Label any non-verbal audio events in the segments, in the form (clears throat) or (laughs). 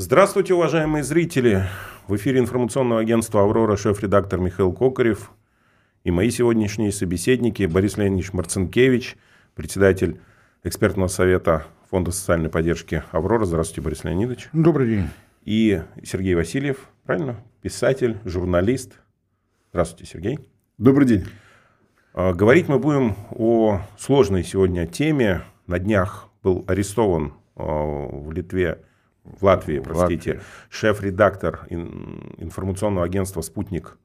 Здравствуйте, уважаемые зрители! В эфире информационного агентства «Аврора» шеф-редактор Михаил Кокарев и мои сегодняшние собеседники Борис Леонидович Марцинкевич, председатель экспертного совета Фонда социальной поддержки «Аврора». Здравствуйте, Борис Леонидович. Добрый день. И Сергей Васильев, правильно? Писатель, журналист. Здравствуйте, Сергей. Добрый день. А, говорить мы будем о сложной сегодня теме. На днях был арестован а, в Литве в Латвии, простите, шеф-редактор информационного агентства «Спутник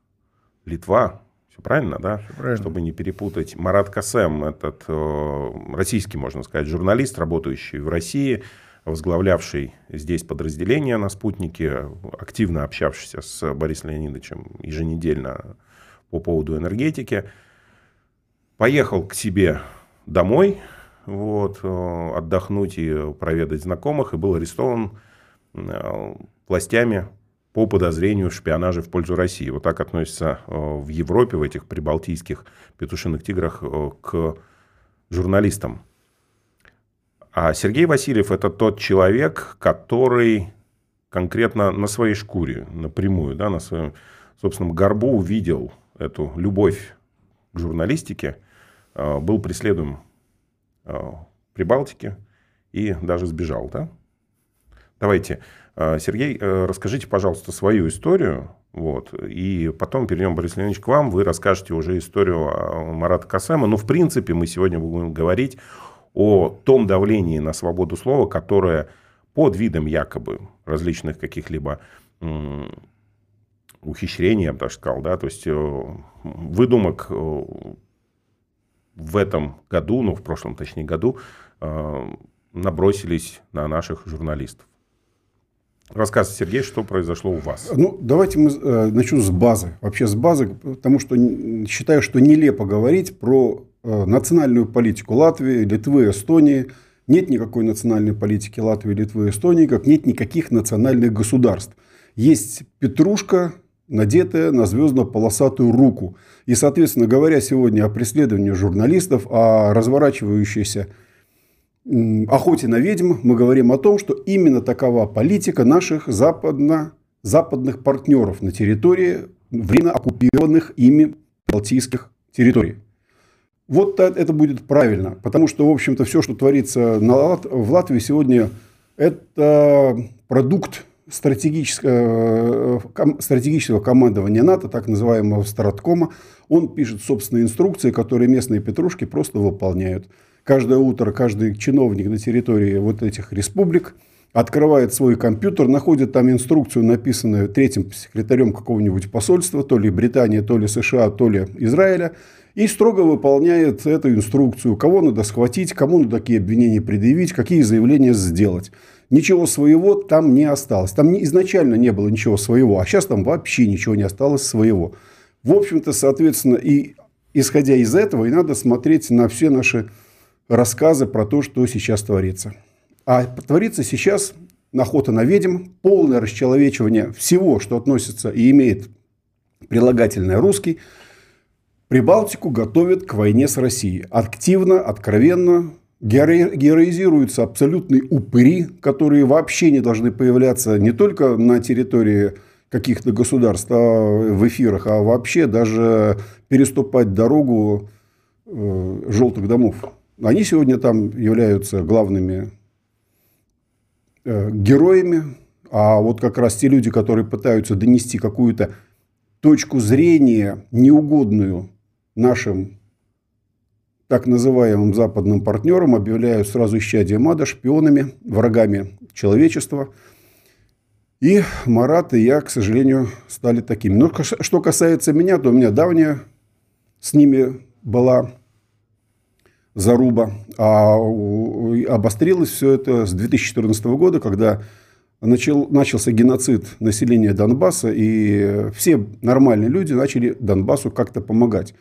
Литва», все правильно, да? Все правильно. Чтобы не перепутать. Марат Касем, этот э, российский, можно сказать, журналист, работающий в России, возглавлявший здесь подразделение на «Спутнике», активно общавшийся с Борисом Леонидовичем еженедельно по поводу энергетики, поехал к себе домой, вот, э, отдохнуть и проведать знакомых, и был арестован властями по подозрению в шпионаже в пользу России. Вот так относятся э, в Европе, в этих прибалтийских петушиных тиграх э, к журналистам. А Сергей Васильев – это тот человек, который конкретно на своей шкуре, напрямую, да, на своем собственном горбу увидел эту любовь к журналистике, был преследуем в Прибалтике и даже сбежал, да? Давайте, э, Сергей, э, расскажите, пожалуйста, свою историю. Вот, и потом перейдем, Борис Леонидович, к вам. Вы расскажете уже историю Марата Касема. Но, в принципе, мы сегодня будем говорить о том давлении на свободу слова, которое под видом якобы различных каких-либо ухищрений, я бы даже сказал, да, то есть э, выдумок в этом году, ну, в прошлом, точнее, году, набросились на наших журналистов. Рассказывайте, Сергей, что произошло у вас. Ну, давайте мы э, начну с базы. Вообще с базы, потому что считаю, что нелепо говорить про э, национальную политику Латвии, Литвы, Эстонии. Нет никакой национальной политики Латвии, Литвы, Эстонии, как нет никаких национальных государств. Есть петрушка, надетая на звездно-полосатую руку. И, соответственно, говоря сегодня о преследовании журналистов, о разворачивающейся охоте на ведьм мы говорим о том, что именно такова политика наших западно, западных партнеров на территории временно оккупированных ими балтийских территорий. Вот это будет правильно, потому что, в общем-то, все, что творится на, в Латвии сегодня, это продукт стратегического, стратегического командования НАТО, так называемого Страткома. Он пишет собственные инструкции, которые местные петрушки просто выполняют каждое утро каждый чиновник на территории вот этих республик открывает свой компьютер, находит там инструкцию, написанную третьим секретарем какого-нибудь посольства, то ли Британии, то ли США, то ли Израиля, и строго выполняет эту инструкцию, кого надо схватить, кому надо какие обвинения предъявить, какие заявления сделать. Ничего своего там не осталось. Там изначально не было ничего своего, а сейчас там вообще ничего не осталось своего. В общем-то, соответственно, и исходя из этого, и надо смотреть на все наши рассказы про то, что сейчас творится. А творится сейчас охота на ведьм, полное расчеловечивание всего, что относится и имеет прилагательное «русский». Прибалтику готовят к войне с Россией. Активно, откровенно, героизируются абсолютные упыри, которые вообще не должны появляться не только на территории каких-то государств а в эфирах, а вообще даже переступать дорогу э, желтых домов. Они сегодня там являются главными э, героями, а вот как раз те люди, которые пытаются донести какую-то точку зрения, неугодную нашим так называемым западным партнерам, объявляют сразу исчадием ада шпионами, врагами человечества. И Марат и я, к сожалению, стали такими. Но что касается меня, то у меня давняя с ними была заруба. А обострилось все это с 2014 года, когда начал, начался геноцид населения Донбасса, и все нормальные люди начали Донбассу как-то помогать.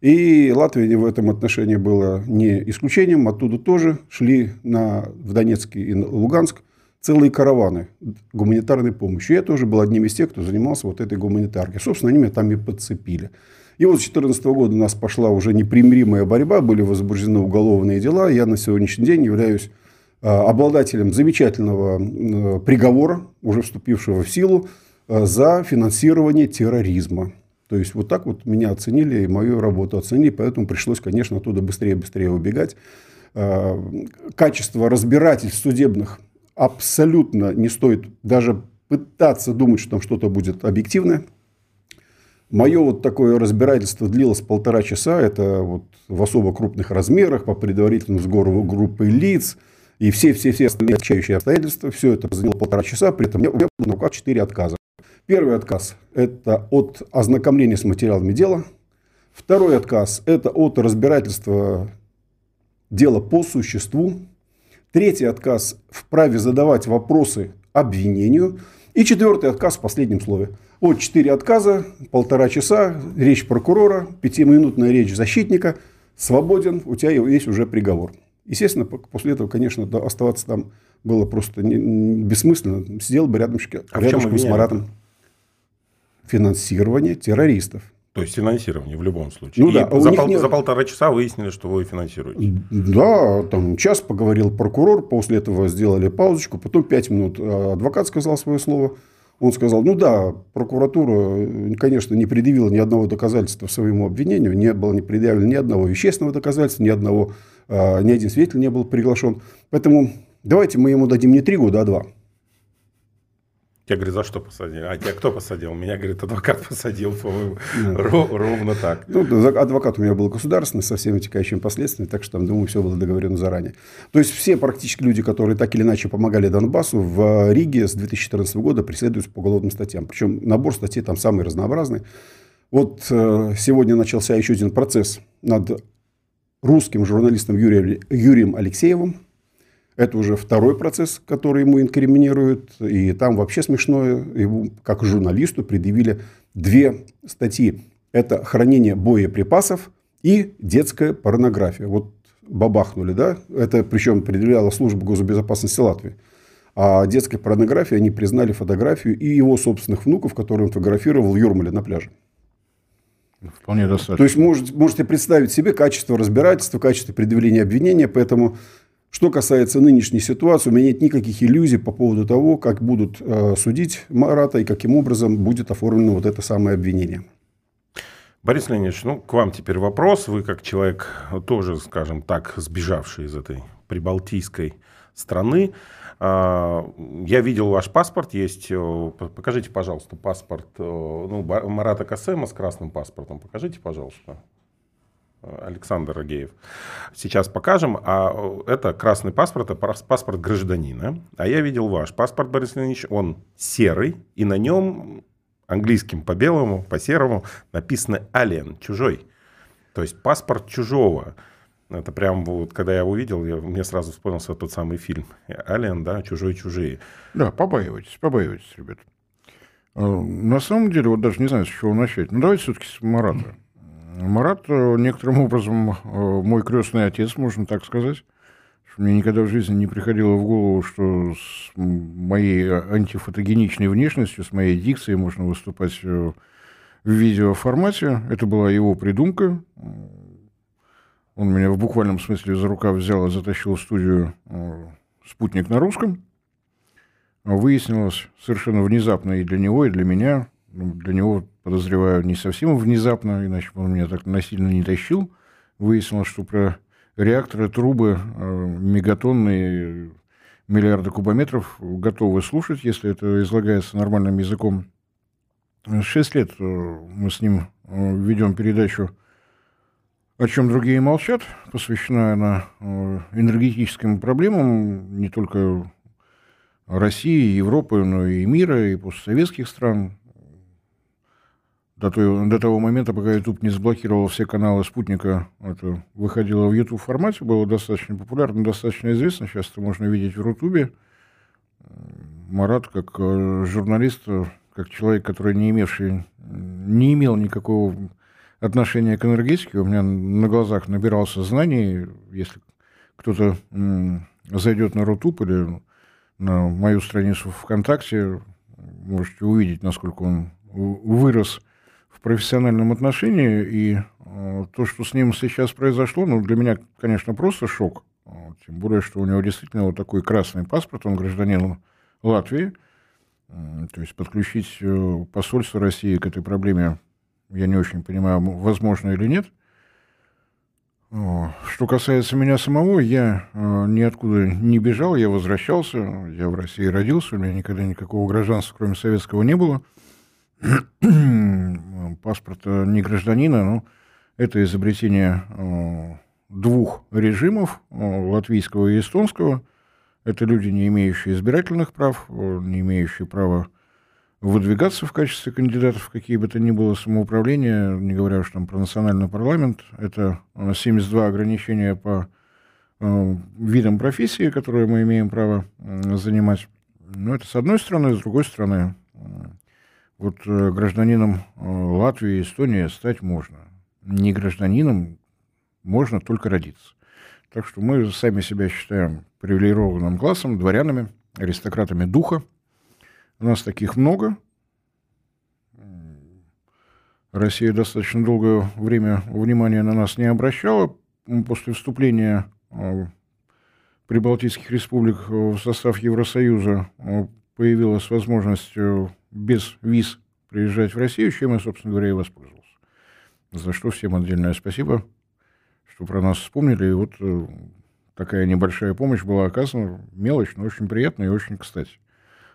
И Латвия в этом отношении была не исключением. Оттуда тоже шли на, в Донецк и Луганск целые караваны гуманитарной помощи. Я тоже был одним из тех, кто занимался вот этой гуманитаркой. Собственно, они меня там и подцепили. И вот с 2014 года у нас пошла уже непримиримая борьба, были возбуждены уголовные дела. Я на сегодняшний день являюсь обладателем замечательного приговора, уже вступившего в силу, за финансирование терроризма. То есть вот так вот меня оценили и мою работу оценили, поэтому пришлось, конечно, оттуда быстрее-быстрее убегать. А, качество разбирательств судебных абсолютно не стоит даже пытаться думать, что там что-то будет объективное. Мое вот такое разбирательство длилось полтора часа. Это вот в особо крупных размерах, по предварительному сговору группы лиц. И все-все-все отличающие обстоятельства. Все это заняло полтора часа. При этом у меня на руках четыре отказа. Первый отказ – это от ознакомления с материалами дела. Второй отказ – это от разбирательства дела по существу. Третий отказ – в праве задавать вопросы обвинению. И четвертый отказ в последнем слове. Вот четыре отказа, полтора часа, речь прокурора, пятиминутная речь защитника. Свободен, у тебя есть уже приговор. Естественно, после этого, конечно, оставаться там было просто бессмысленно. Сидел бы рядом, а рядом с Маратом финансирование террористов. То есть финансирование в любом случае. Ну, да, за, пол, нет... за полтора часа выяснили, что вы финансируете. Да, там час поговорил прокурор, после этого сделали паузочку, потом пять минут адвокат сказал свое слово. Он сказал, ну да, прокуратура, конечно, не предъявила ни одного доказательства своему обвинению, не было не предъявлено ни одного вещественного доказательства, ни, одного, а, ни один свидетель не был приглашен. Поэтому давайте мы ему дадим не три года, а два. Я говорю, за что посадили? А тебя кто посадил? Меня, говорит, адвокат посадил, по-моему, ровно так. Ну, адвокат у меня был государственный, со всеми вытекающими последствиями, так что там, думаю, все было договорено заранее. То есть, все практически люди, которые так или иначе помогали Донбассу, в Риге с 2014 года преследуются по уголовным статьям. Причем набор статей там самый разнообразный. Вот э, сегодня начался еще один процесс над русским журналистом Юрием, Юрием Алексеевым, это уже второй процесс, который ему инкриминируют. И там вообще смешное. Ему, как журналисту, предъявили две статьи. Это хранение боеприпасов и детская порнография. Вот бабахнули, да? Это причем предъявляла служба госбезопасности Латвии. А детской порнографии они признали фотографию и его собственных внуков, которые он фотографировал в Юрмале на пляже. Вполне достаточно. То есть, можете, можете представить себе качество разбирательства, качество предъявления обвинения. Поэтому что касается нынешней ситуации, у меня нет никаких иллюзий по поводу того, как будут э, судить Марата и каким образом будет оформлено вот это самое обвинение. Борис Леонидович, ну, к вам теперь вопрос. Вы как человек тоже, скажем так, сбежавший из этой прибалтийской страны. Э, я видел ваш паспорт, есть, э, покажите, пожалуйста, паспорт э, ну, Марата Касема с красным паспортом. Покажите, пожалуйста. Александр Агеев. Сейчас покажем. А э, это красный паспорт, это паспорт гражданина. А я видел ваш паспорт, Борис Леонидович. Он серый, и на нем английским по белому, по серому написано «Ален», чужой. То есть паспорт чужого. Это прям вот, когда я увидел, я, мне сразу вспомнился тот самый фильм. «Ален», да, «Чужой-чужие». Да, побаивайтесь, побаивайтесь, ребят. А, на самом деле, вот даже не знаю, с чего начать. Ну, давайте все-таки с Марата. Марат э, некоторым образом э, мой крестный отец, можно так сказать. Мне никогда в жизни не приходило в голову, что с моей антифотогеничной внешностью, с моей дикцией можно выступать э, в видеоформате. Это была его придумка. Он меня в буквальном смысле за рукав взял и затащил в студию «Спутник на русском». Выяснилось совершенно внезапно и для него, и для меня, ну, для него подозреваю, не совсем внезапно, иначе бы он меня так насильно не тащил. Выяснилось, что про реакторы, трубы, э, мегатонные, миллиарды кубометров готовы слушать, если это излагается нормальным языком. Шесть лет э, мы с ним э, ведем передачу «О чем другие молчат», посвященная она энергетическим проблемам не только России, Европы, но и мира, и постсоветских стран до, той, до того момента, пока YouTube не заблокировал все каналы спутника, это выходило в YouTube формате, было достаточно популярно, достаточно известно. Сейчас это можно видеть в Рутубе. Марат, как э, журналист, как человек, который не имевший, не имел никакого отношения к энергетике, у меня на глазах набирался знаний. Если кто-то зайдет на Рутуб или на мою страницу ВКонтакте, можете увидеть, насколько он вырос в профессиональном отношении, и э, то, что с ним сейчас произошло, ну, для меня, конечно, просто шок. Тем более, что у него действительно вот такой красный паспорт, он гражданин Латвии. То есть подключить э, посольство России к этой проблеме, я не очень понимаю, возможно или нет. Что касается меня самого, я э, ниоткуда не бежал, я возвращался, я в России родился, у меня никогда никакого гражданства, кроме советского, не было. (clears throat) Паспорта не гражданина, но это изобретение э, двух режимов, латвийского и эстонского – это люди, не имеющие избирательных прав, не имеющие права выдвигаться в качестве кандидатов в какие бы то ни было самоуправления, не говоря уж там про национальный парламент. Это 72 ограничения по э, видам профессии, которые мы имеем право э, занимать. Но это с одной стороны, с другой стороны, э, вот э, гражданином э, Латвии и Эстонии стать можно. Не гражданином можно только родиться. Так что мы сами себя считаем привилегированным классом, дворянами, аристократами духа. У нас таких много. Россия достаточно долгое время внимания на нас не обращала. После вступления а, прибалтийских республик в состав Евросоюза появилась возможность э, без виз приезжать в Россию, чем я, собственно говоря, и воспользовался. За что всем отдельное спасибо что про нас вспомнили. И вот э, такая небольшая помощь была оказана. Мелочь, но очень приятная и очень кстати.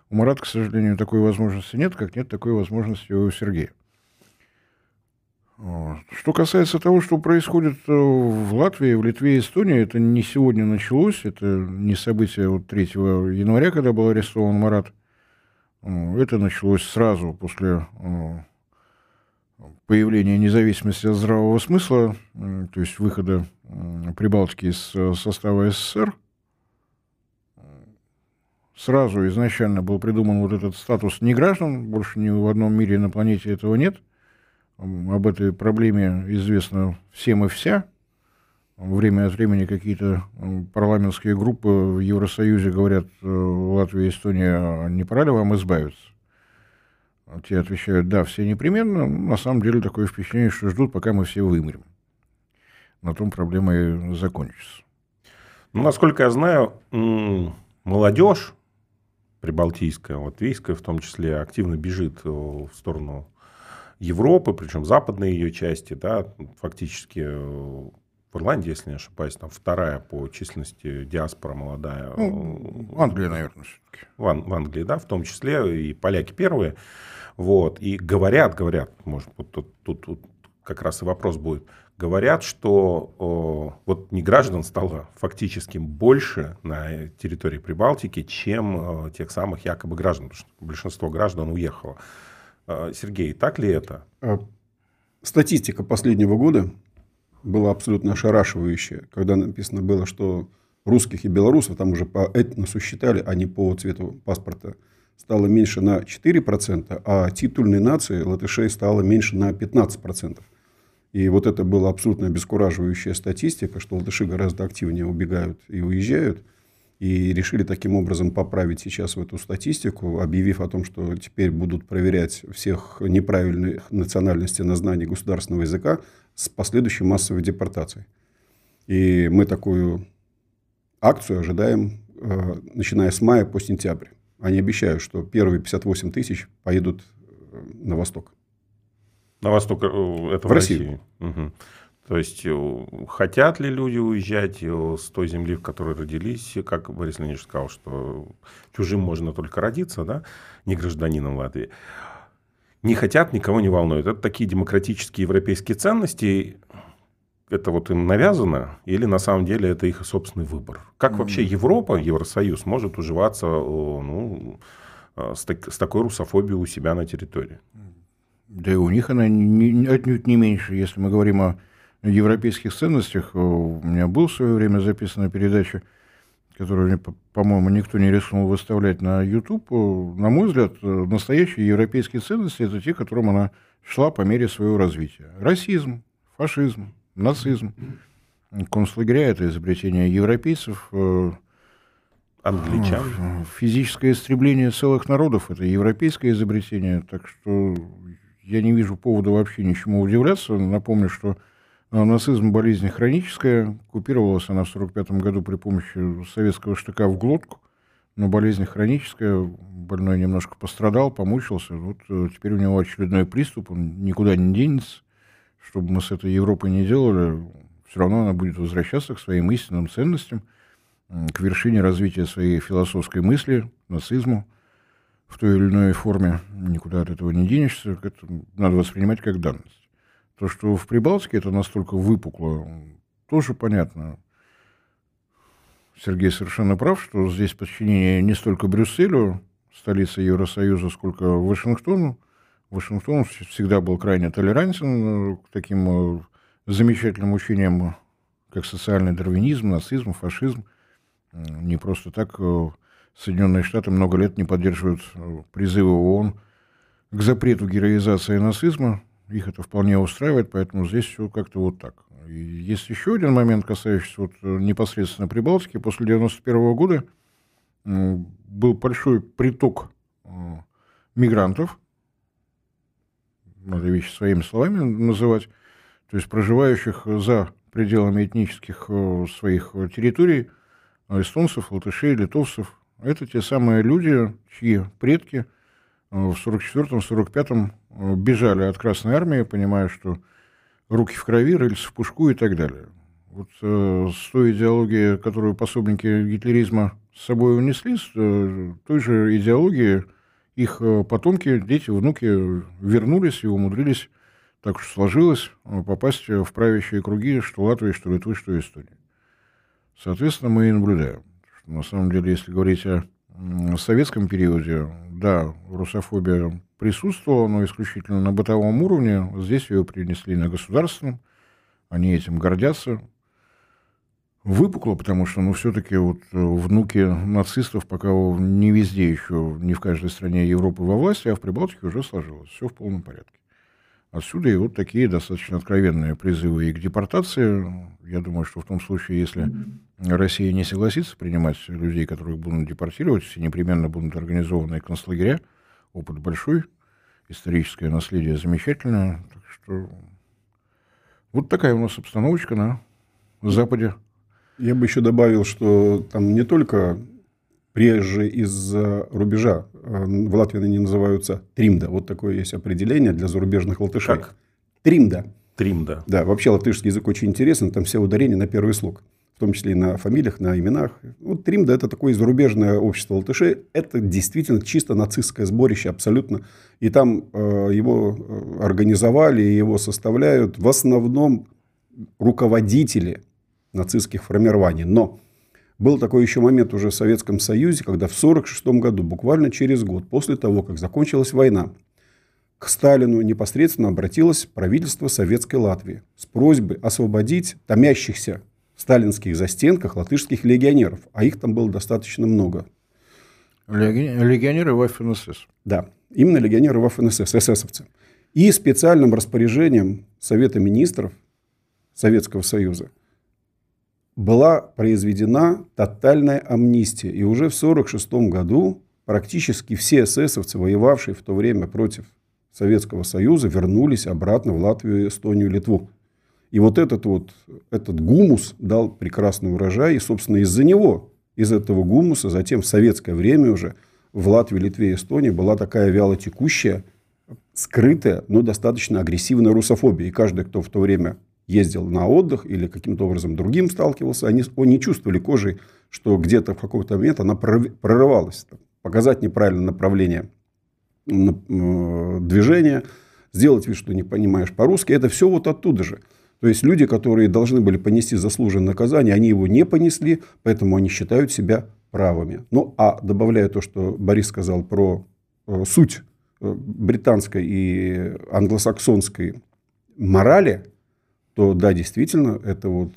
У Марата, к сожалению, такой возможности нет, как нет такой возможности у Сергея. Что касается того, что происходит э, в Латвии, в Литве и Эстонии, это не сегодня началось, это не событие вот 3 января, когда был арестован Марат. Это началось сразу после э, появления независимости от здравого смысла, то есть выхода Прибалтики из э, состава СССР, сразу изначально был придуман вот этот статус неграждан, больше ни в одном мире на планете этого нет. Об этой проблеме известно всем и вся. Время от времени какие-то парламентские группы в Евросоюзе говорят, э, Латвия и Эстония, не пора ли вам избавиться? Те отвечают, да, все непременно. На самом деле такое впечатление, что ждут, пока мы все вымрем. На том проблема и закончится. Ну, насколько я знаю, молодежь прибалтийская, латвийская в том числе, активно бежит э, в сторону Европы, причем западной ее части, да, фактически э, в Ирландии, если не ошибаюсь, там вторая по численности диаспора молодая. Ну, Англия, наверное, все-таки. В, Ан- в Англии, да, в том числе и поляки первые. Вот. И говорят, говорят, может, вот тут, тут, тут как раз и вопрос будет, говорят, что о, вот не граждан стало фактически больше на территории Прибалтики, чем о, тех самых якобы граждан, потому что большинство граждан уехало. Сергей, так ли это? А, статистика последнего года была абсолютно ошарашивающая, когда написано было, что русских и белорусов там уже по этносу считали, а не по цвету паспорта – стало меньше на 4%, а титульной нации латышей стало меньше на 15%. И вот это была абсолютно обескураживающая статистика, что латыши гораздо активнее убегают и уезжают. И решили таким образом поправить сейчас в эту статистику, объявив о том, что теперь будут проверять всех неправильных национальностей на знание государственного языка с последующей массовой депортацией. И мы такую акцию ожидаем, э, начиная с мая по сентябрь. Они обещают, что первые 58 тысяч поедут э, на восток. На восток, э, это в, в России. Угу. То есть, э, хотят ли люди уезжать с той земли, в которой родились, как Борис Леонидович сказал, что чужим можно только родиться, да, не гражданином Латвии. Не хотят, никого не волнует. Это такие демократические европейские ценности, это вот им навязано, или на самом деле это их собственный выбор? Как вообще Европа, Евросоюз может уживаться ну, э, с, так, с такой русофобией у себя на территории? Да и у них она не, отнюдь не меньше. Если мы говорим о европейских ценностях, э, у меня был в свое время записана передача, которую, по-моему, никто не рискнул выставлять на YouTube. Э, на мой взгляд, настоящие европейские ценности – это те, к которым она шла по мере своего развития. Расизм, фашизм, нацизм. Концлагеря – это изобретение европейцев. Э, Англичан. Э, физическое истребление целых народов – это европейское изобретение. Так что я не вижу повода вообще ничему удивляться. Напомню, что нацизм – болезнь хроническая. Купировалась она в 1945 году при помощи советского штыка в глотку. Но болезнь хроническая. Больной немножко пострадал, помучился. Вот э, теперь у него очередной приступ. Он никуда не денется. Чтобы мы с этой Европой не делали, все равно она будет возвращаться к своим истинным ценностям, к вершине развития своей философской мысли, нацизму в той или иной форме. Никуда от этого не денешься. Это надо воспринимать как данность. То, что в Прибалтике это настолько выпукло, тоже понятно. Сергей совершенно прав, что здесь подчинение не столько Брюсселю, столице Евросоюза, сколько Вашингтону. Вашингтон всегда был крайне толерантен к таким э, замечательным учениям, как социальный дарвинизм, нацизм, фашизм. Не просто так э, Соединенные Штаты много лет не поддерживают э, призывы ООН к запрету героизации нацизма их это вполне устраивает, поэтому здесь все как-то вот так. И есть еще один момент, касающийся вот э, непосредственно Прибалтики. После 91 года был большой приток э, мигрантов, надо вещи своими словами называть, то есть проживающих за пределами этнических э, своих территорий, эстонцев, латышей, литовцев. Это те самые люди, чьи предки – в 44-45 э, бежали от Красной Армии, понимая, что руки в крови, рельсы в пушку и так далее. Вот э, с той идеологией, которую пособники гитлеризма с собой унесли, с э, той же идеологии их э, потомки, дети, внуки вернулись и умудрились, так уж сложилось, э, попасть в правящие круги что Латвии, что Литвы, что Эстонии. Соответственно, мы и наблюдаем. Что на самом деле, если говорить о советском периоде, да, русофобия присутствовала, но исключительно на бытовом уровне. Здесь ее принесли на государственном. Они этим гордятся. Выпукло, потому что, ну, все-таки вот внуки нацистов пока не везде еще, не в каждой стране Европы во власти, а в Прибалтике уже сложилось. Все в полном порядке. Отсюда и вот такие достаточно откровенные призывы и к депортации. Я думаю, что в том случае, если Россия не согласится принимать людей, которых будут депортировать, все непременно будут организованы концлагеря. Опыт большой, историческое наследие замечательное. Так что вот такая у нас обстановочка на Западе. Я бы еще добавил, что там не только приезжие из рубежа. Э, в Латвии они называются тримда. Вот такое есть определение для зарубежных латышей. Как? Тримда. Тримда. Да, вообще латышский язык очень интересен. Там все ударения на первый слог. Том числе и на фамилиях, на именах. Вот Тримда – это такое зарубежное общество латышей. Это действительно чисто нацистское сборище абсолютно. И там э, его э, организовали, его составляют в основном руководители нацистских формирований. Но был такой еще момент уже в Советском Союзе, когда в 1946 году, буквально через год после того, как закончилась война, к Сталину непосредственно обратилось правительство Советской Латвии с просьбой освободить томящихся сталинских застенках латышских легионеров, а их там было достаточно много. Легионеры в ФНСС. Да, именно легионеры в ФНСС, эсэсовцы. И специальным распоряжением Совета министров Советского Союза – была произведена тотальная амнистия. И уже в 1946 году практически все эсэсовцы, воевавшие в то время против Советского Союза, вернулись обратно в Латвию, Эстонию, Литву. И вот этот вот этот гумус дал прекрасный урожай. И, собственно, из-за него, из этого гумуса, затем в советское время уже в Латвии, Литве и Эстонии была такая вялотекущая, скрытая, но достаточно агрессивная русофобия. И каждый, кто в то время ездил на отдых или каким-то образом другим сталкивался, они, они чувствовали кожей, что где-то в какой-то момент она прорывалась. Показать неправильное направление э, движения, сделать вид, что не понимаешь по-русски. Это все вот оттуда же. То есть люди, которые должны были понести заслуженное наказание, они его не понесли, поэтому они считают себя правыми. Ну, а добавляя то, что Борис сказал про э, суть э, британской и англосаксонской морали, то да, действительно, это вот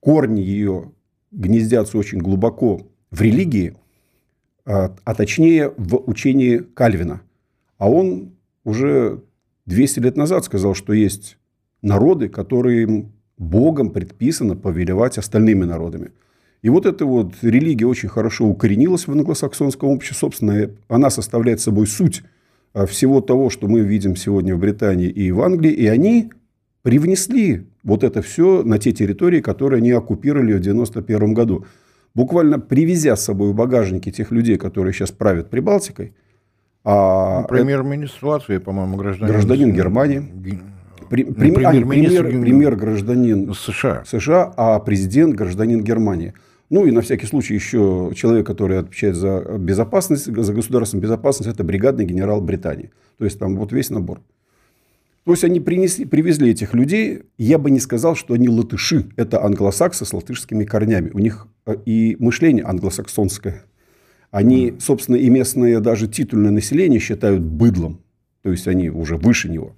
корни ее гнездятся очень глубоко в религии, а, а точнее в учении Кальвина. А он уже 200 лет назад сказал, что есть народы, которые Богом предписано повелевать остальными народами. И вот эта вот религия очень хорошо укоренилась в англосаксонском обществе. Собственно, она составляет собой суть а, всего того, что мы видим сегодня в Британии и в Англии. И они привнесли вот это все на те территории, которые они оккупировали в 1991 году. Буквально привезя с собой в багажнике тех людей, которые сейчас правят Прибалтикой. А ну, премьер-министр Латвии, по-моему, гражданин, гражданин Германии. При, ну, премьер, а, премьер, премьер гражданин США. США, а президент гражданин Германии. Ну и на всякий случай еще человек, который отвечает за безопасность, за государственную безопасность, это бригадный генерал Британии. То есть там вот весь набор. То есть они принесли, привезли этих людей. Я бы не сказал, что они латыши. Это англосаксы с латышскими корнями. У них э, и мышление англосаксонское. Они, собственно, и местное даже титульное население считают быдлом. То есть они уже выше него.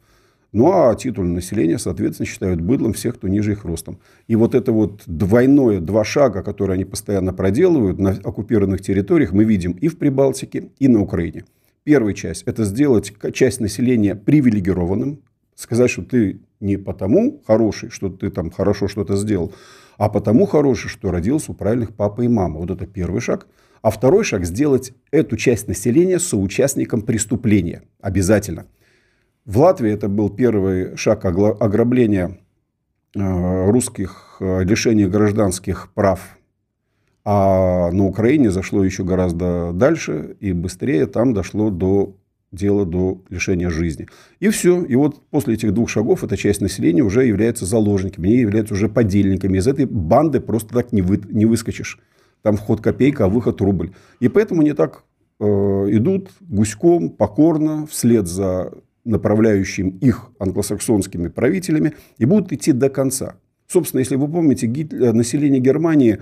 Ну, а титульное население, соответственно, считают быдлом всех, кто ниже их ростом. И вот это вот двойное, два шага, которые они постоянно проделывают на оккупированных территориях, мы видим и в Прибалтике, и на Украине. Первая часть – это сделать часть населения привилегированным, сказать, что ты не потому хороший, что ты там хорошо что-то сделал, а потому хороший, что родился у правильных папы и мамы. Вот это первый шаг. А второй шаг – сделать эту часть населения соучастником преступления. Обязательно – в Латвии это был первый шаг ограбления э, русских, э, лишения гражданских прав. А на Украине зашло еще гораздо дальше и быстрее. Там дошло до дела до лишения жизни. И все. И вот после этих двух шагов эта часть населения уже является заложниками, они являются уже подельниками. Из этой банды просто так не, вы, не выскочишь. Там вход копейка, а выход рубль. И поэтому они так э, идут гуськом, покорно, вслед за направляющим их англосаксонскими правителями, и будут идти до конца. Собственно, если вы помните, Гитлер, население Германии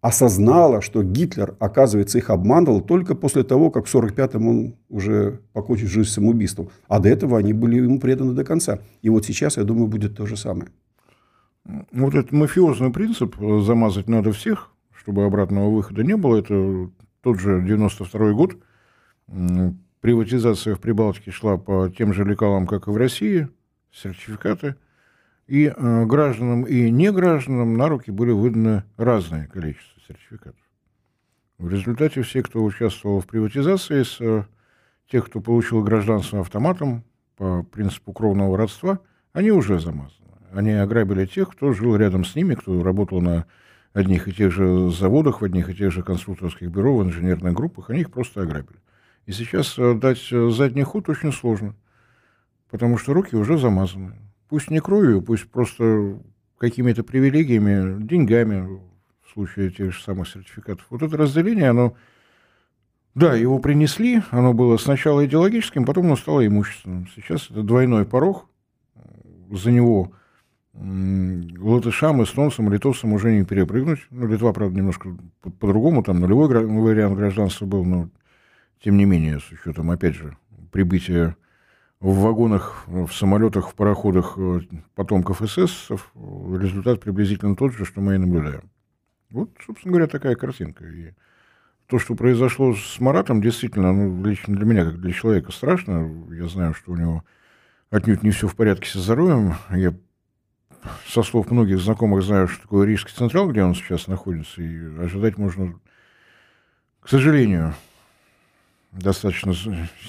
осознало, что Гитлер, оказывается, их обманывал только после того, как в 1945-м он уже покончил жизнь самоубийством. А до этого они были ему преданы до конца. И вот сейчас, я думаю, будет то же самое. Вот этот мафиозный принцип э, «замазать надо всех», чтобы обратного выхода не было, это тот же 92 год, Приватизация в Прибалтике шла по тем же лекалам, как и в России, сертификаты. И э, гражданам и негражданам на руки были выданы разное количество сертификатов. В результате все, кто участвовал в приватизации, с э, тех, кто получил гражданство автоматом по принципу кровного родства, они уже замазаны. Они ограбили тех, кто жил рядом с ними, кто работал на одних и тех же заводах, в одних и тех же конструкторских бюро, в инженерных группах, они их просто ограбили. И сейчас э, дать э, задний ход очень сложно, потому что руки уже замазаны. Пусть не кровью, пусть просто какими-то привилегиями, деньгами, в случае тех же самых сертификатов. Вот это разделение, оно, да, его принесли, оно было сначала идеологическим, потом оно стало имущественным. Сейчас это двойной порог, за него латышам, эстонцам, литовцам уже не перепрыгнуть. Ну, Литва, правда, немножко по-другому, там нулевой вариант гражданства был, но тем не менее, с учетом, опять же, прибытия в вагонах, в самолетах, в пароходах э, потомков эсэсов, результат приблизительно тот же, что мы и наблюдаем. Вот, собственно говоря, такая картинка. И то, что произошло с Маратом, действительно, ну, лично для меня, как для человека, страшно. Я знаю, что у него отнюдь не все в порядке со здоровьем. Я со слов многих знакомых знаю, что такое Рижский Централ, где он сейчас находится, и ожидать можно, к сожалению, достаточно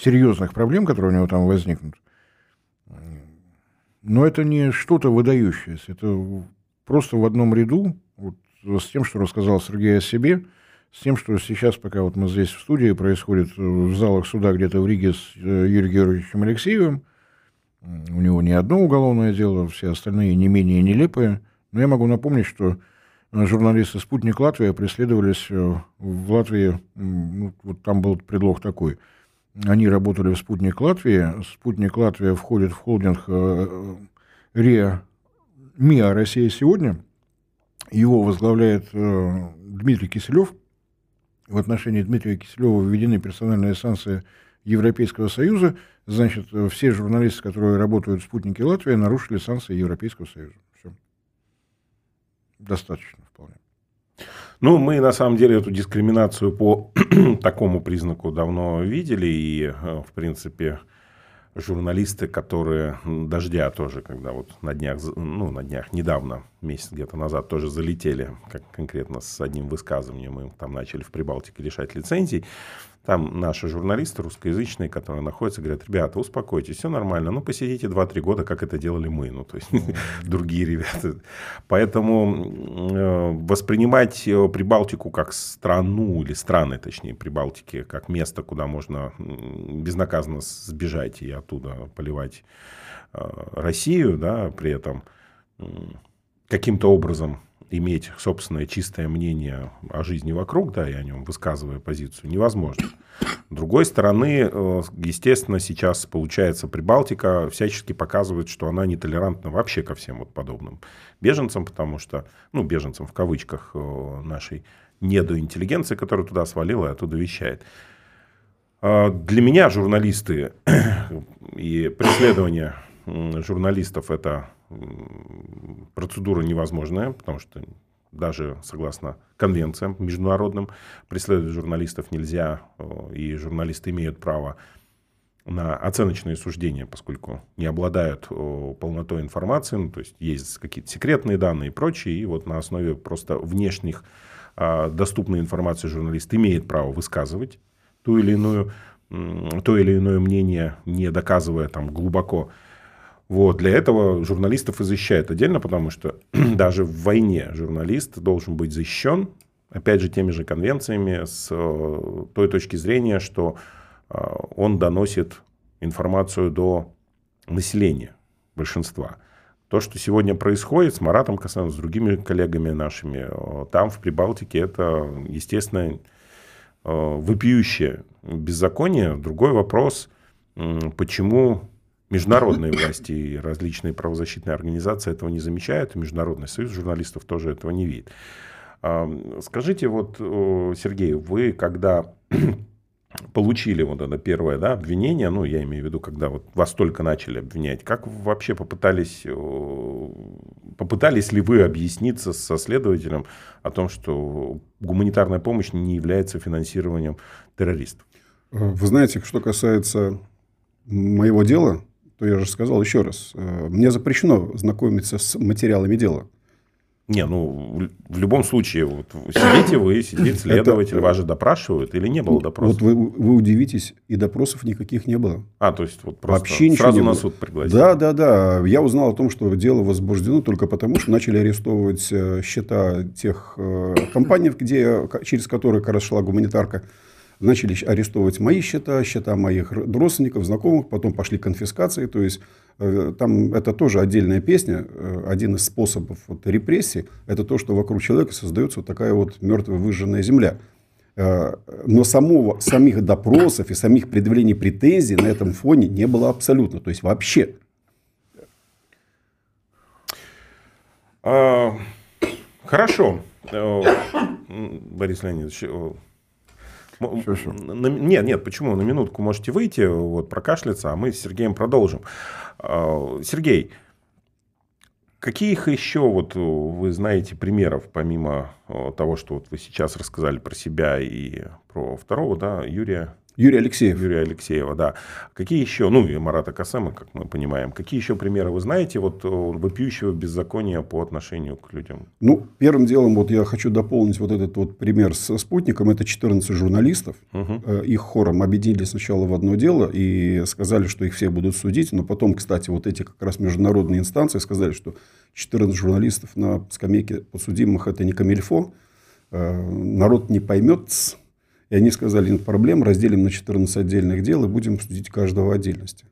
серьезных проблем, которые у него там возникнут. Но это не что-то выдающееся, это просто в одном ряду вот, с тем, что рассказал Сергей о себе, с тем, что сейчас, пока вот мы здесь в студии, происходит в залах суда где-то в Риге с э, Юрием Георгиевичем Алексеевым. У него не одно уголовное дело, все остальные не менее нелепые. Но я могу напомнить, что журналисты «Спутник Латвия» преследовались э, в Латвии, ну, вот там был предлог такой. Они работали в «Спутник Латвии». «Спутник Латвия» входит в холдинг э, РИА МИА «Россия сегодня». Его возглавляет э, Дмитрий Киселев. В отношении Дмитрия Киселева введены персональные санкции Европейского Союза. Значит, все журналисты, которые работают в «Спутнике Латвии», нарушили санкции Европейского Союза достаточно вполне. Ну, мы на самом деле эту дискриминацию по (clears throat) такому признаку давно видели. И, э, в принципе, журналисты, которые дождя тоже, когда вот на днях, ну, на днях недавно, месяц где-то назад тоже залетели, как конкретно с одним высказыванием, мы там начали в Прибалтике лишать лицензий. Там наши журналисты русскоязычные, которые находятся, говорят, ребята, успокойтесь, все нормально, ну посидите 2-3 года, как это делали мы, ну то есть (laughs) другие ребята. Поэтому э, воспринимать э, Прибалтику как страну, или страны, точнее, Прибалтики, как место, куда можно безнаказанно сбежать и оттуда поливать э, Россию, да, при этом каким-то образом иметь собственное чистое мнение о жизни вокруг, да, и о нем высказывая позицию, невозможно. С другой стороны, э, естественно, сейчас получается Прибалтика всячески показывает, что она нетолерантна вообще ко всем вот подобным беженцам, потому что, ну, беженцам в кавычках э, нашей недоинтеллигенции, которая туда свалила и оттуда вещает. А для меня журналисты (clears throat) и преследование журналистов это процедура невозможная, потому что даже согласно конвенциям международным преследовать журналистов нельзя, и журналисты имеют право на оценочные суждения, поскольку не обладают полнотой информации, ну, то есть есть какие-то секретные данные и прочее, и вот на основе просто внешних а, доступной информации журналист имеет право высказывать ту или иную, то или иное мнение, не доказывая там глубоко вот, для этого журналистов и защищают отдельно, потому что (clears throat) даже в войне журналист должен быть защищен, опять же, теми же конвенциями, с э, той точки зрения, что э, он доносит информацию до населения, большинства. То, что сегодня происходит с Маратом Касаном, с другими коллегами нашими, э, там, в Прибалтике, это, естественно, вопиющее беззаконие. Другой вопрос, почему Международные власти и различные правозащитные организации этого не замечают, Международный союз журналистов тоже этого не видит. Скажите, вот, Сергей, вы когда (clears throat) получили вот это первое да, обвинение, ну, я имею в виду, когда вот вас только начали обвинять, как вы вообще попытались, попытались ли вы объясниться со следователем о том, что гуманитарная помощь не является финансированием террористов? Вы знаете, что касается моего дела, то я же сказал еще раз, э, мне запрещено знакомиться с материалами дела. Не, ну, в любом случае, вот, сидите вы, сидит (coughs) следователь, Это... вас же допрашивают или не было допросов? Вот вы, вы удивитесь, и допросов никаких не было. А, то есть, вот просто Вообще сразу на суд пригласили? Да, да, да. Я узнал о том, что дело возбуждено только потому, что начали арестовывать э, счета тех э, компаний, где, через которые как раз шла гуманитарка начали арестовывать мои счета, счета моих родственников, знакомых, потом пошли конфискации. То есть, э, там это тоже отдельная песня. Э, один из способов вот, репрессий – это то, что вокруг человека создается вот такая вот мертвая выжженная земля. Э, но самого, самих допросов и самих предъявлений претензий на этом фоне не было абсолютно. То есть, вообще. А, хорошо. Борис Леонидович, Нет, нет, почему? На минутку можете выйти, вот, прокашляться, а мы с Сергеем продолжим. А, Сергей, каких еще вот вы знаете примеров, помимо того, что вот вы сейчас рассказали про себя и про второго, да, Юрия Юрий Алексеев. Юрия Алексеева, да. Какие еще, ну и Марата Касема, как мы понимаем, какие еще примеры вы знаете вот вопиющего беззакония по отношению к людям? Ну, первым делом вот я хочу дополнить вот этот вот пример со спутником. Это 14 журналистов. Угу. Их хором объединили сначала в одно дело и сказали, что их все будут судить. Но потом, кстати, вот эти как раз международные инстанции сказали, что 14 журналистов на скамейке подсудимых это не камильфо. Э, народ не поймет, и они сказали, нет проблем, разделим на 14 отдельных дел и будем судить каждого в отдельности.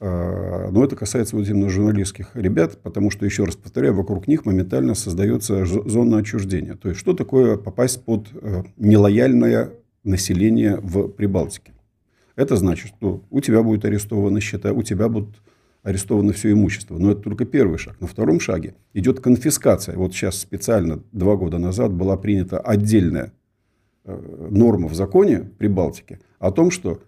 А, но это касается вот именно журналистских ребят, потому что, еще раз повторяю, вокруг них моментально создается зона отчуждения. То есть, что такое попасть под э, нелояльное население в Прибалтике? Это значит, что у тебя будет арестованы счета, у тебя будут арестовано все имущество. Но это только первый шаг. На втором шаге идет конфискация. Вот сейчас специально два года назад была принята отдельная норма в законе Прибалтики о том, что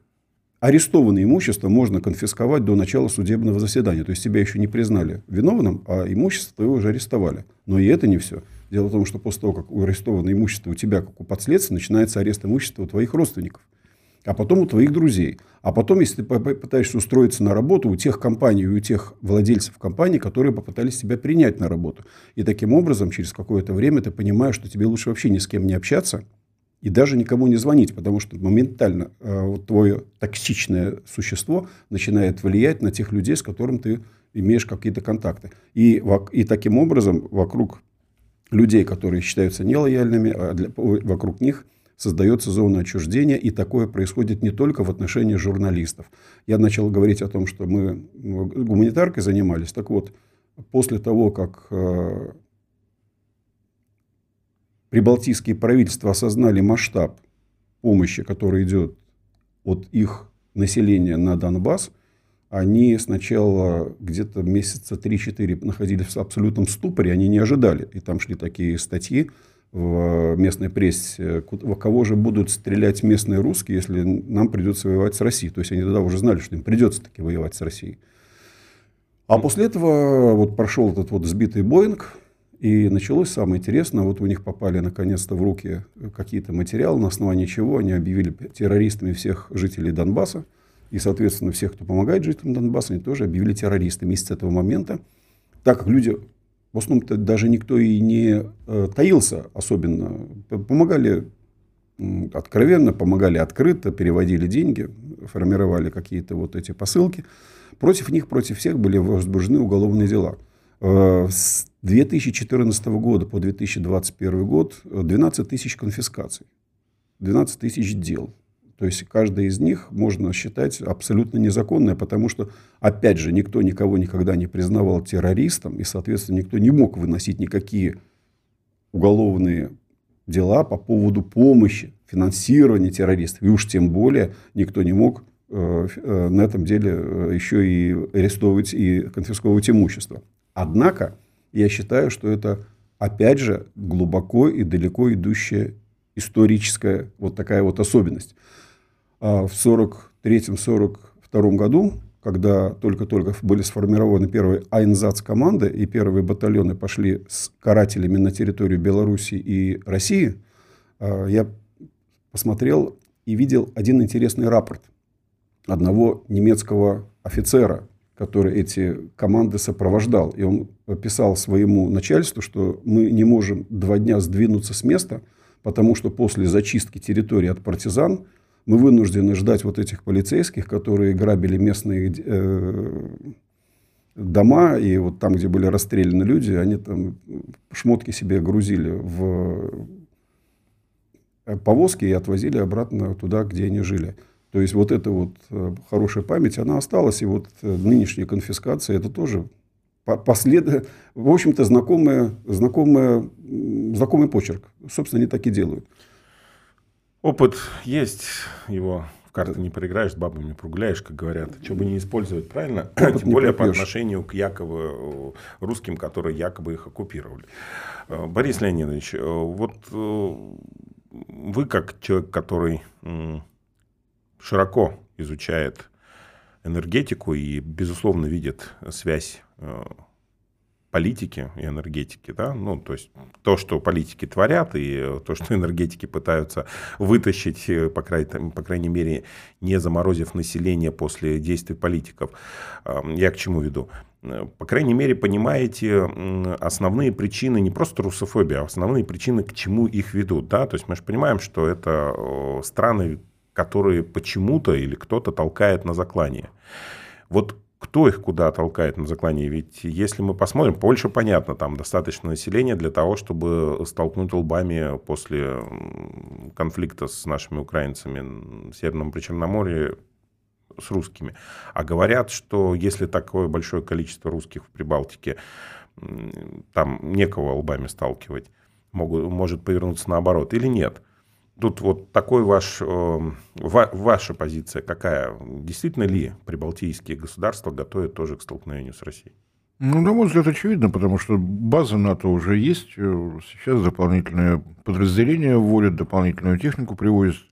арестованное имущество можно конфисковать до начала судебного заседания. То есть тебя еще не признали виновным, а имущество твое уже арестовали. Но и это не все. Дело в том, что после того, как арестованное имущество у тебя, как у подследствия, начинается арест имущества у твоих родственников. А потом у твоих друзей. А потом, если ты пытаешься устроиться на работу у тех компаний у тех владельцев компаний, которые попытались тебя принять на работу. И таким образом, через какое-то время ты понимаешь, что тебе лучше вообще ни с кем не общаться – и даже никому не звонить, потому что моментально э, вот твое токсичное существо начинает влиять на тех людей, с которыми ты имеешь какие-то контакты. И, и таким образом вокруг людей, которые считаются нелояльными, а для, вокруг них создается зона отчуждения, и такое происходит не только в отношении журналистов. Я начал говорить о том, что мы гуманитаркой занимались. Так вот, после того, как э, прибалтийские правительства осознали масштаб помощи, который идет от их населения на Донбасс, они сначала где-то месяца 3-4 находились в абсолютном ступоре, они не ожидали. И там шли такие статьи в местной прессе, в кого же будут стрелять местные русские, если нам придется воевать с Россией. То есть они тогда уже знали, что им придется таки воевать с Россией. А после этого вот прошел этот вот сбитый Боинг, и началось самое интересное. Вот у них попали наконец-то в руки какие-то материалы, на основании чего они объявили террористами всех жителей Донбасса. И, соответственно, всех, кто помогает жителям Донбасса, они тоже объявили террористами. И с этого момента, так как люди, в основном -то даже никто и не э, таился особенно, помогали откровенно, помогали открыто, переводили деньги, формировали какие-то вот эти посылки. Против них, против всех были возбуждены уголовные дела. Э, с 2014 года по 2021 год 12 тысяч конфискаций, 12 тысяч дел. То есть каждая из них можно считать абсолютно незаконной, потому что, опять же, никто никого никогда не признавал террористом, и, соответственно, никто не мог выносить никакие уголовные дела по поводу помощи, финансирования террористов. И уж тем более никто не мог э, э, на этом деле э, еще и арестовывать и конфисковывать имущество. Однако, я считаю, что это, опять же, глубоко и далеко идущая историческая вот такая вот особенность. А в 1943-1942 году, когда только-только были сформированы первые Айнзац команды и первые батальоны пошли с карателями на территорию Беларуси и России, а, я посмотрел и видел один интересный рапорт одного немецкого офицера, который эти команды сопровождал. И он писал своему начальству, что мы не можем два дня сдвинуться с места, потому что после зачистки территории от партизан – мы вынуждены ждать вот этих полицейских, которые грабили местные э, дома, и вот там, где были расстреляны люди, они там шмотки себе грузили в э, повозки и отвозили обратно туда, где они жили. То есть вот эта вот э, хорошая память, она осталась, и вот э, нынешняя конфискация, это тоже послед... в общем-то, знакомая, знакомая, знакомый почерк. Собственно, они так и делают. Опыт есть, его в карты не проиграешь, с бабами прогуляешь, как говорят. Что бы не использовать, правильно? Опыт Тем более по отношению к якобы э, русским, которые якобы их оккупировали. Борис Леонидович, вот вы как человек, который широко изучает энергетику и, безусловно, видит связь политики и энергетики, да, ну, то есть то, что политики творят, и то, что (laughs) энергетики пытаются вытащить, э, по крайней, по крайней мере, не заморозив население после действий политиков. Я к чему веду? Э, по крайней мере, понимаете основные причины, не просто русофобия, а основные причины, к чему их ведут, да, то есть мы же понимаем, что это страны, которые почему-то или кто-то толкает на заклание. Вот кто их куда толкает на заклание? Ведь если мы посмотрим, Польша, понятно, там достаточно населения для того, чтобы столкнуть лбами после конфликта с нашими украинцами в Северном Причерноморье с русскими. А говорят, что если такое большое количество русских в Прибалтике, там некого лбами сталкивать, могут, может повернуться наоборот или нет – Тут вот такой ваш, э, ваша позиция какая? Действительно ли прибалтийские государства готовят тоже к столкновению с Россией? Ну, на мой взгляд, очевидно, потому что база НАТО уже есть. Сейчас дополнительные подразделения вводят, дополнительную технику привозят.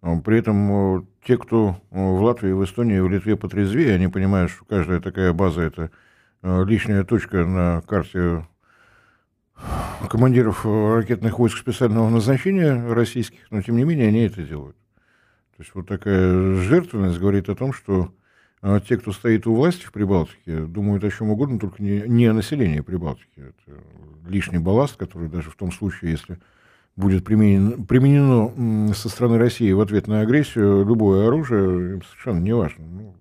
При этом э, те, кто в Латвии, в Эстонии, в Литве потрезвее, они понимают, что каждая такая база – это э, лишняя точка на карте командиров э, ракетных войск специального назначения российских, но тем не менее они это делают. То есть вот такая жертвенность говорит о том, что э, те, кто стоит у власти в Прибалтике, думают о чем угодно, только не, не о населении Прибалтики. Это лишний балласт, который даже в том случае, если будет применено, применено со стороны России в ответ на агрессию любое оружие, им совершенно не важно. Ну,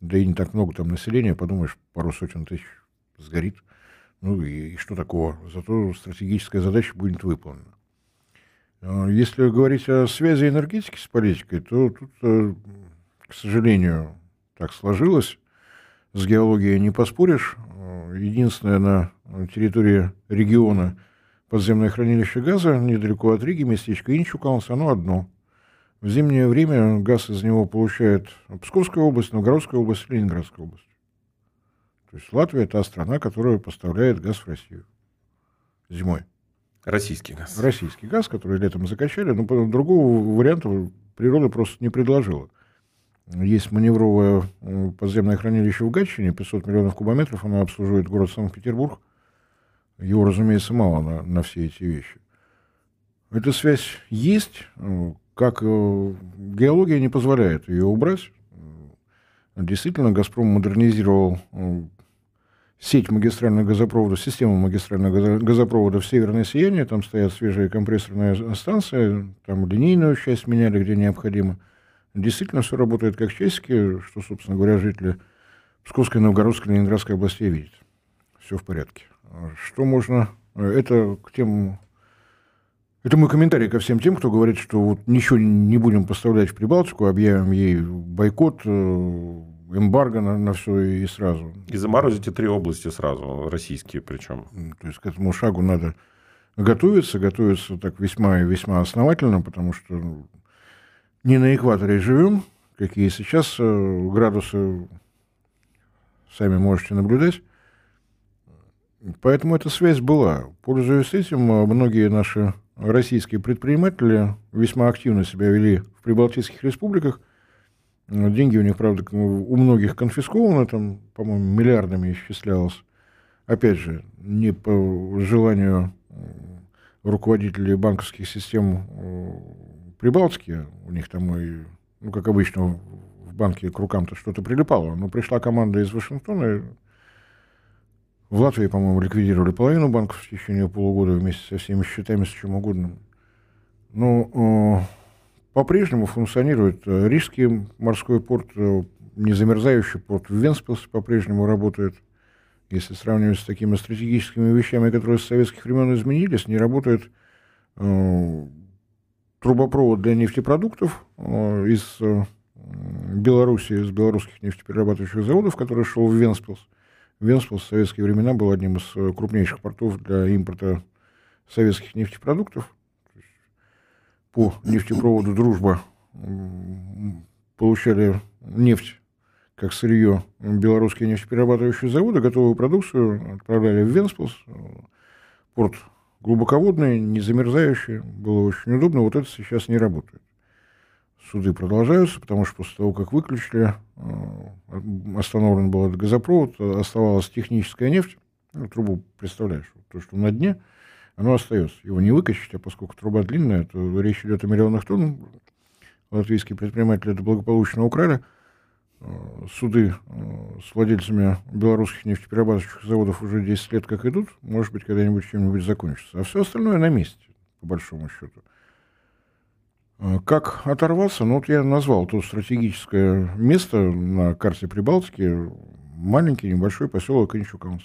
да и не так много там населения, подумаешь, пару сотен тысяч сгорит. Ну и, и что такого? Зато стратегическая задача будет выполнена. А если говорить о связи энергетики с политикой, то тут, э, к сожалению, так сложилось. С геологией не поспоришь. Единственное на территории региона подземное хранилище газа недалеко от Риги, местечко Инчукалнс, оно одно. В зимнее время газ из него получает Псковская область, Новгородская область, Ленинградская область. То есть Латвия – та страна, которая поставляет газ в Россию зимой. Российский газ. Российский газ, который летом закачали, но другого варианта природа просто не предложила. Есть маневровое э, подземное хранилище в Гатчине, 500 миллионов кубометров, оно обслуживает город Санкт-Петербург. Его, разумеется, мало на, на все эти вещи. Эта связь есть, э, как э, геология не позволяет ее убрать. Действительно, «Газпром» модернизировал сеть магистральных газопроводов, систему магистральных газопроводов «Северное сияние». Там стоят свежие компрессорные станции, там линейную часть меняли, где необходимо. Действительно, все работает как часики, что, собственно говоря, жители Псковской, Новгородской, Ленинградской областей видят. Все в порядке. Что можно... Это к тем... Это мой комментарий ко всем тем, кто говорит, что вот ничего не будем поставлять в Прибалтику, объявим ей бойкот, э, эмбарго на, на все и сразу. И заморозите три области сразу, российские причем. То есть к этому шагу надо готовиться, готовиться так весьма и весьма основательно, потому что не на экваторе живем, какие сейчас э, градусы сами можете наблюдать. Поэтому эта связь была. Пользуясь этим, э, многие наши российские предприниматели весьма активно себя вели в прибалтийских республиках. Деньги у них, правда, у многих конфискованы, там, по-моему, миллиардами исчислялось. Опять же, не по желанию руководителей банковских систем Прибалтики, у них там, и, ну, как обычно, в банке к рукам-то что-то прилипало, но пришла команда из Вашингтона, и в Латвии, по-моему, ликвидировали половину банков в течение полугода вместе со всеми счетами, с чем угодно. Но э, по-прежнему функционирует э, Рижский морской порт, э, незамерзающий порт в Венспилсе по-прежнему работает. Если сравнивать с такими стратегическими вещами, которые с советских времен изменились, не работает э, трубопровод для нефтепродуктов э, из э, Беларуси, из белорусских нефтеперерабатывающих заводов, который шел в Венспилс. Венспилс в советские времена был одним из э, крупнейших портов для импорта советских нефтепродуктов. По нефтепроводу «Дружба» получали нефть как сырье белорусские нефтеперерабатывающие заводы, готовую продукцию отправляли в Венспилс, порт глубоководные, не замерзающие, было очень удобно. Вот это сейчас не работает. Суды продолжаются, потому что после того, как выключили, э, остановлен был этот газопровод, оставалась техническая нефть. Ну, трубу, представляешь, то, что на дне, оно остается. Его не выкачать, а поскольку труба длинная, то речь идет о миллионах тонн. Латвийские предприниматели это благополучно украли – Э, суды э, с владельцами белорусских нефтеперерабатывающих заводов уже 10 лет как идут, может быть, когда-нибудь чем-нибудь закончится. А все остальное на месте, по большому счету. Э, как оторваться? Ну, вот я назвал то стратегическое место на карте Прибалтики, маленький небольшой поселок Инчуканс.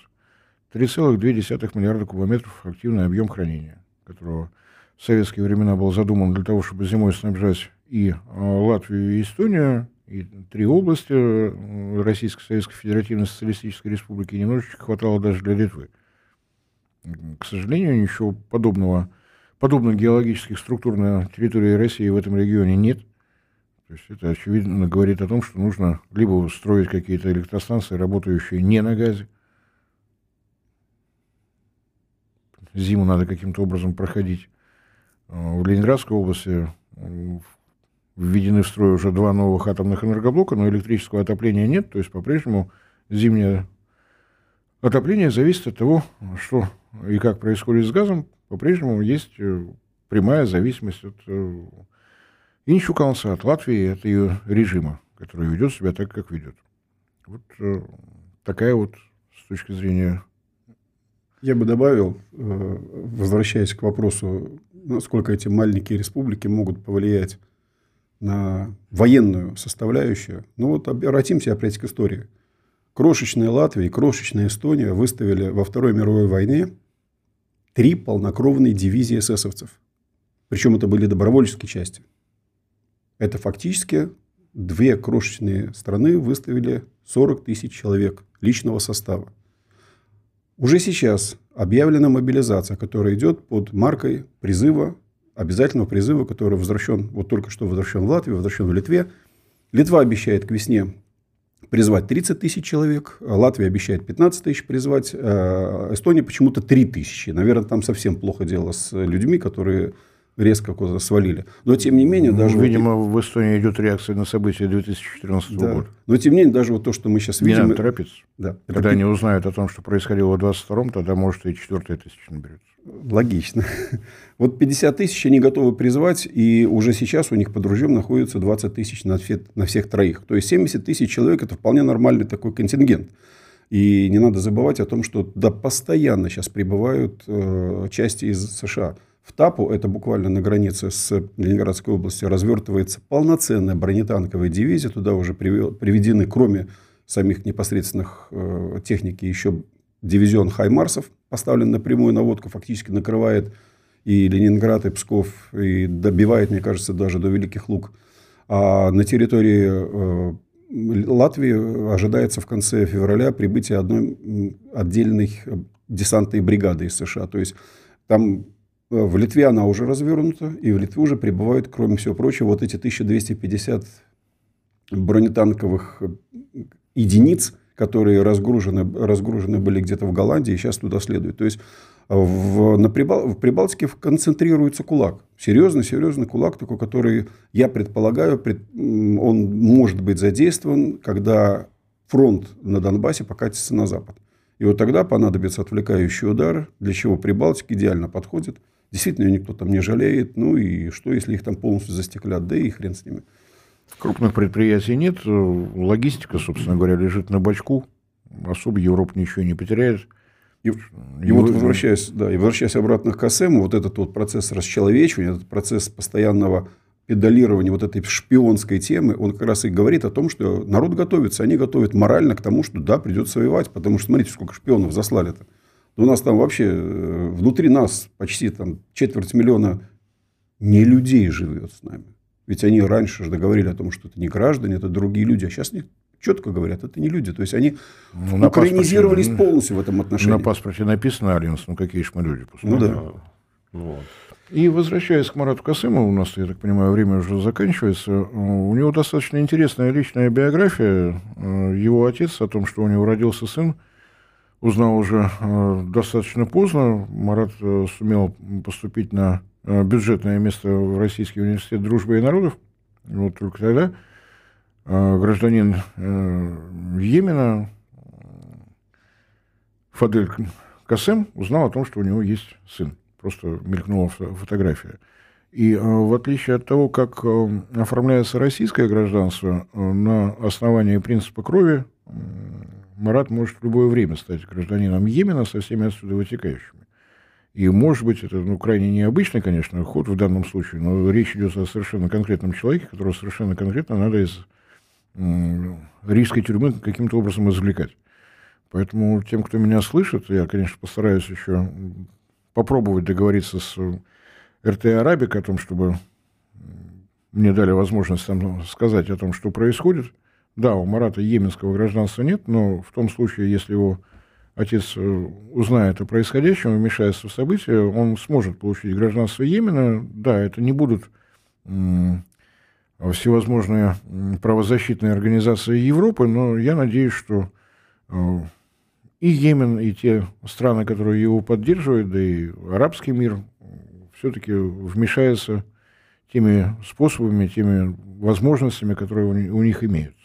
3,2 миллиарда кубометров активный объем хранения, которого в советские времена был задуман для того, чтобы зимой снабжать и Латвию, и Эстонию, и три области э, Российской Советской Федеративной Социалистической Республики немножечко хватало даже для Литвы. К сожалению, ничего подобного, подобных геологических структур на территории России в этом регионе нет. То есть это, очевидно, говорит о том, что нужно либо строить какие-то электростанции, работающие не на газе. Зиму надо каким-то образом проходить. Э, в Ленинградской области введены в строй уже два новых атомных энергоблока, но электрического отопления нет, то есть по-прежнему зимнее отопление зависит от того, что и как происходит с газом, по-прежнему есть э, прямая зависимость от э, Инчуканса, от Латвии, от ее режима, который ведет себя так, как ведет. Вот э, такая вот с точки зрения Я бы добавил, э, возвращаясь к вопросу, насколько эти маленькие республики могут повлиять на военную составляющую. Ну вот обратимся опять к истории. Крошечная Латвия и крошечная Эстония выставили во Второй мировой войне три полнокровные дивизии эсэсовцев. Причем это были добровольческие части. Это фактически две крошечные страны выставили 40 тысяч человек личного состава. Уже сейчас объявлена мобилизация, которая идет под маркой призыва, обязательного призыва, который возвращен, вот только что возвращен в Латвию, возвращен в Литве. Литва обещает к весне призвать 30 тысяч человек, Латвия обещает 15 тысяч призвать, э, Эстония почему-то 3 тысячи. Наверное, там совсем плохо дело с людьми, которые резко свалили. Но тем не менее, ну, даже... Видимо, вот... в Эстонии идет реакция на события 2014 да. года. Но тем не менее, даже вот то, что мы сейчас не видим... Не надо торопиться. Да. Когда они узнают о том, что происходило в 22-м, тогда, может, и 4 тысяча наберется. Логично. (laughs) Вот 50 тысяч они готовы призвать, и уже сейчас у них под ружьем находится 20 тысяч на, на всех троих. То есть 70 тысяч человек – это вполне нормальный такой контингент. И не надо забывать о том, что да, постоянно сейчас прибывают э, части из США – в Тапу, это буквально на границе с Ленинградской областью, развертывается полноценная бронетанковая дивизия. Туда уже приведены, кроме самих непосредственных э, техники, еще дивизион Хаймарсов, поставлен на прямую наводку, фактически накрывает и Ленинград, и Псков, и добивает, мне кажется, даже до Великих Луг. А на территории э, Латвии ожидается в конце февраля прибытие одной отдельной десантной бригады из США. То есть там в Литве она уже развернута, и в Литве уже прибывают, кроме всего прочего, вот эти 1250 бронетанковых единиц, которые разгружены, разгружены были где-то в Голландии, и сейчас туда следуют. То есть в, на Прибал, в Прибалтике концентрируется кулак. Серьезный, серьезный кулак, такой, который, я предполагаю, пред, он может быть задействован, когда фронт на Донбассе покатится на запад. И вот тогда понадобится отвлекающий удар, для чего Прибалтика идеально подходит – Действительно, ее никто там не жалеет. Ну и что, если их там полностью застеклят? Да и хрен с ними. Крупных предприятий нет. Логистика, собственно говоря, лежит на бачку. Особо Европа ничего не потеряет. И, и вот возвращаясь, да, и возвращаясь обратно к КСМ, вот этот вот процесс расчеловечивания, этот процесс постоянного педалирования вот этой шпионской темы, он как раз и говорит о том, что народ готовится. Они готовят морально к тому, что да, придется воевать. Потому что смотрите, сколько шпионов заслали-то. У нас там вообще э, внутри нас почти там четверть миллиона не людей живет с нами. Ведь они раньше же договорили о том, что это не граждане, это другие люди. А сейчас они четко говорят, это не люди. То есть они ну, украинизировались паспорте, полностью в этом отношении. На паспорте написано Альянс, ну какие же мы люди. Ну да. Вот. И возвращаясь к Марату Касымову, у нас, я так понимаю, время уже заканчивается. У него достаточно интересная личная биография. Э, его отец о том, что у него родился сын, узнал уже э, достаточно поздно. Марат э, сумел поступить на э, бюджетное место в Российский университет дружбы и народов. Вот только тогда гражданин Йемена Фадель Касем узнал о том, что у него есть сын. Просто мелькнула фотография. И в отличие от того, как оформляется российское гражданство на основании принципа крови, Марат может в любое время стать гражданином Йемена со всеми отсюда вытекающими. И, может быть, это ну, крайне необычный, конечно, ход в данном случае, но речь идет о совершенно конкретном человеке, которого совершенно конкретно надо из м, рижской тюрьмы каким-то образом извлекать. Поэтому тем, кто меня слышит, я, конечно, постараюсь еще попробовать договориться с РТ «Арабик» о том, чтобы мне дали возможность там сказать о том, что происходит – да, у Марата йеменского гражданства нет, но в том случае, если его отец э, узнает о происходящем, вмешается в события, он сможет получить гражданство Йемена. Да, это не будут всевозможные правозащитные организации Европы, но я надеюсь, что э, и Йемен, и те страны, которые его поддерживают, да и арабский мир все-таки вмешаются теми способами, теми возможностями, которые у них имеются.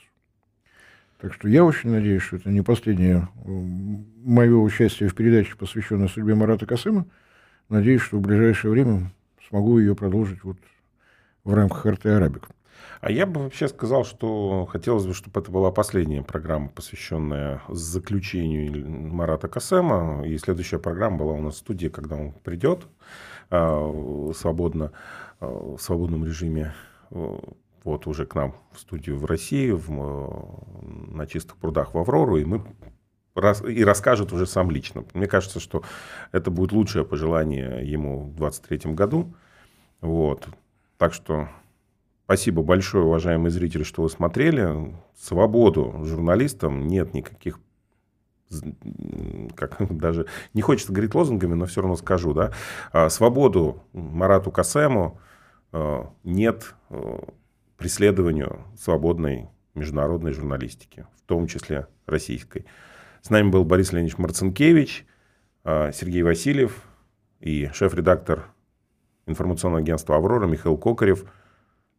Так что я очень надеюсь, что это не последнее мое участие в передаче, посвященной судьбе Марата Касыма. Надеюсь, что в ближайшее время смогу ее продолжить вот в рамках РТ «Арабик». А я бы вообще сказал, что хотелось бы, чтобы это была последняя программа, посвященная заключению Марата Касема. И следующая программа была у нас в студии, когда он придет э, свободно, э, в свободном режиме э, вот уже к нам в студию в России, в, на чистых прудах в Аврору, и мы и расскажет уже сам лично. Мне кажется, что это будет лучшее пожелание ему в 2023 году. Вот. Так что спасибо большое, уважаемые зрители, что вы смотрели. Свободу журналистам нет никаких как (laughs) даже не хочется говорить лозунгами, но все равно скажу, да, а, свободу Марату Касему а, нет а, преследованию свободной международной журналистики, в том числе российской. С нами был Борис Леонидович Марцинкевич, а, Сергей Васильев и шеф-редактор информационного агентства «Аврора» Михаил Кокарев.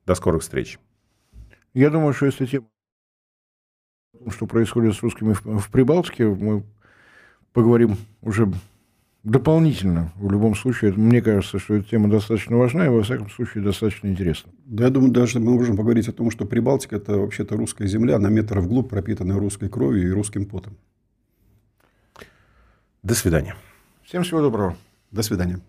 До скорых встреч. Я думаю, что если тема, что происходит с русскими в Прибалтике, мы поговорим уже дополнительно. В любом случае, мне кажется, что эта тема достаточно важна и, во всяком случае, достаточно интересна. Да, я думаю, даже мы можем поговорить о том, что Прибалтика – это вообще-то русская земля, на метр вглубь пропитанная русской кровью и русским потом. До свидания. Всем всего доброго. До свидания.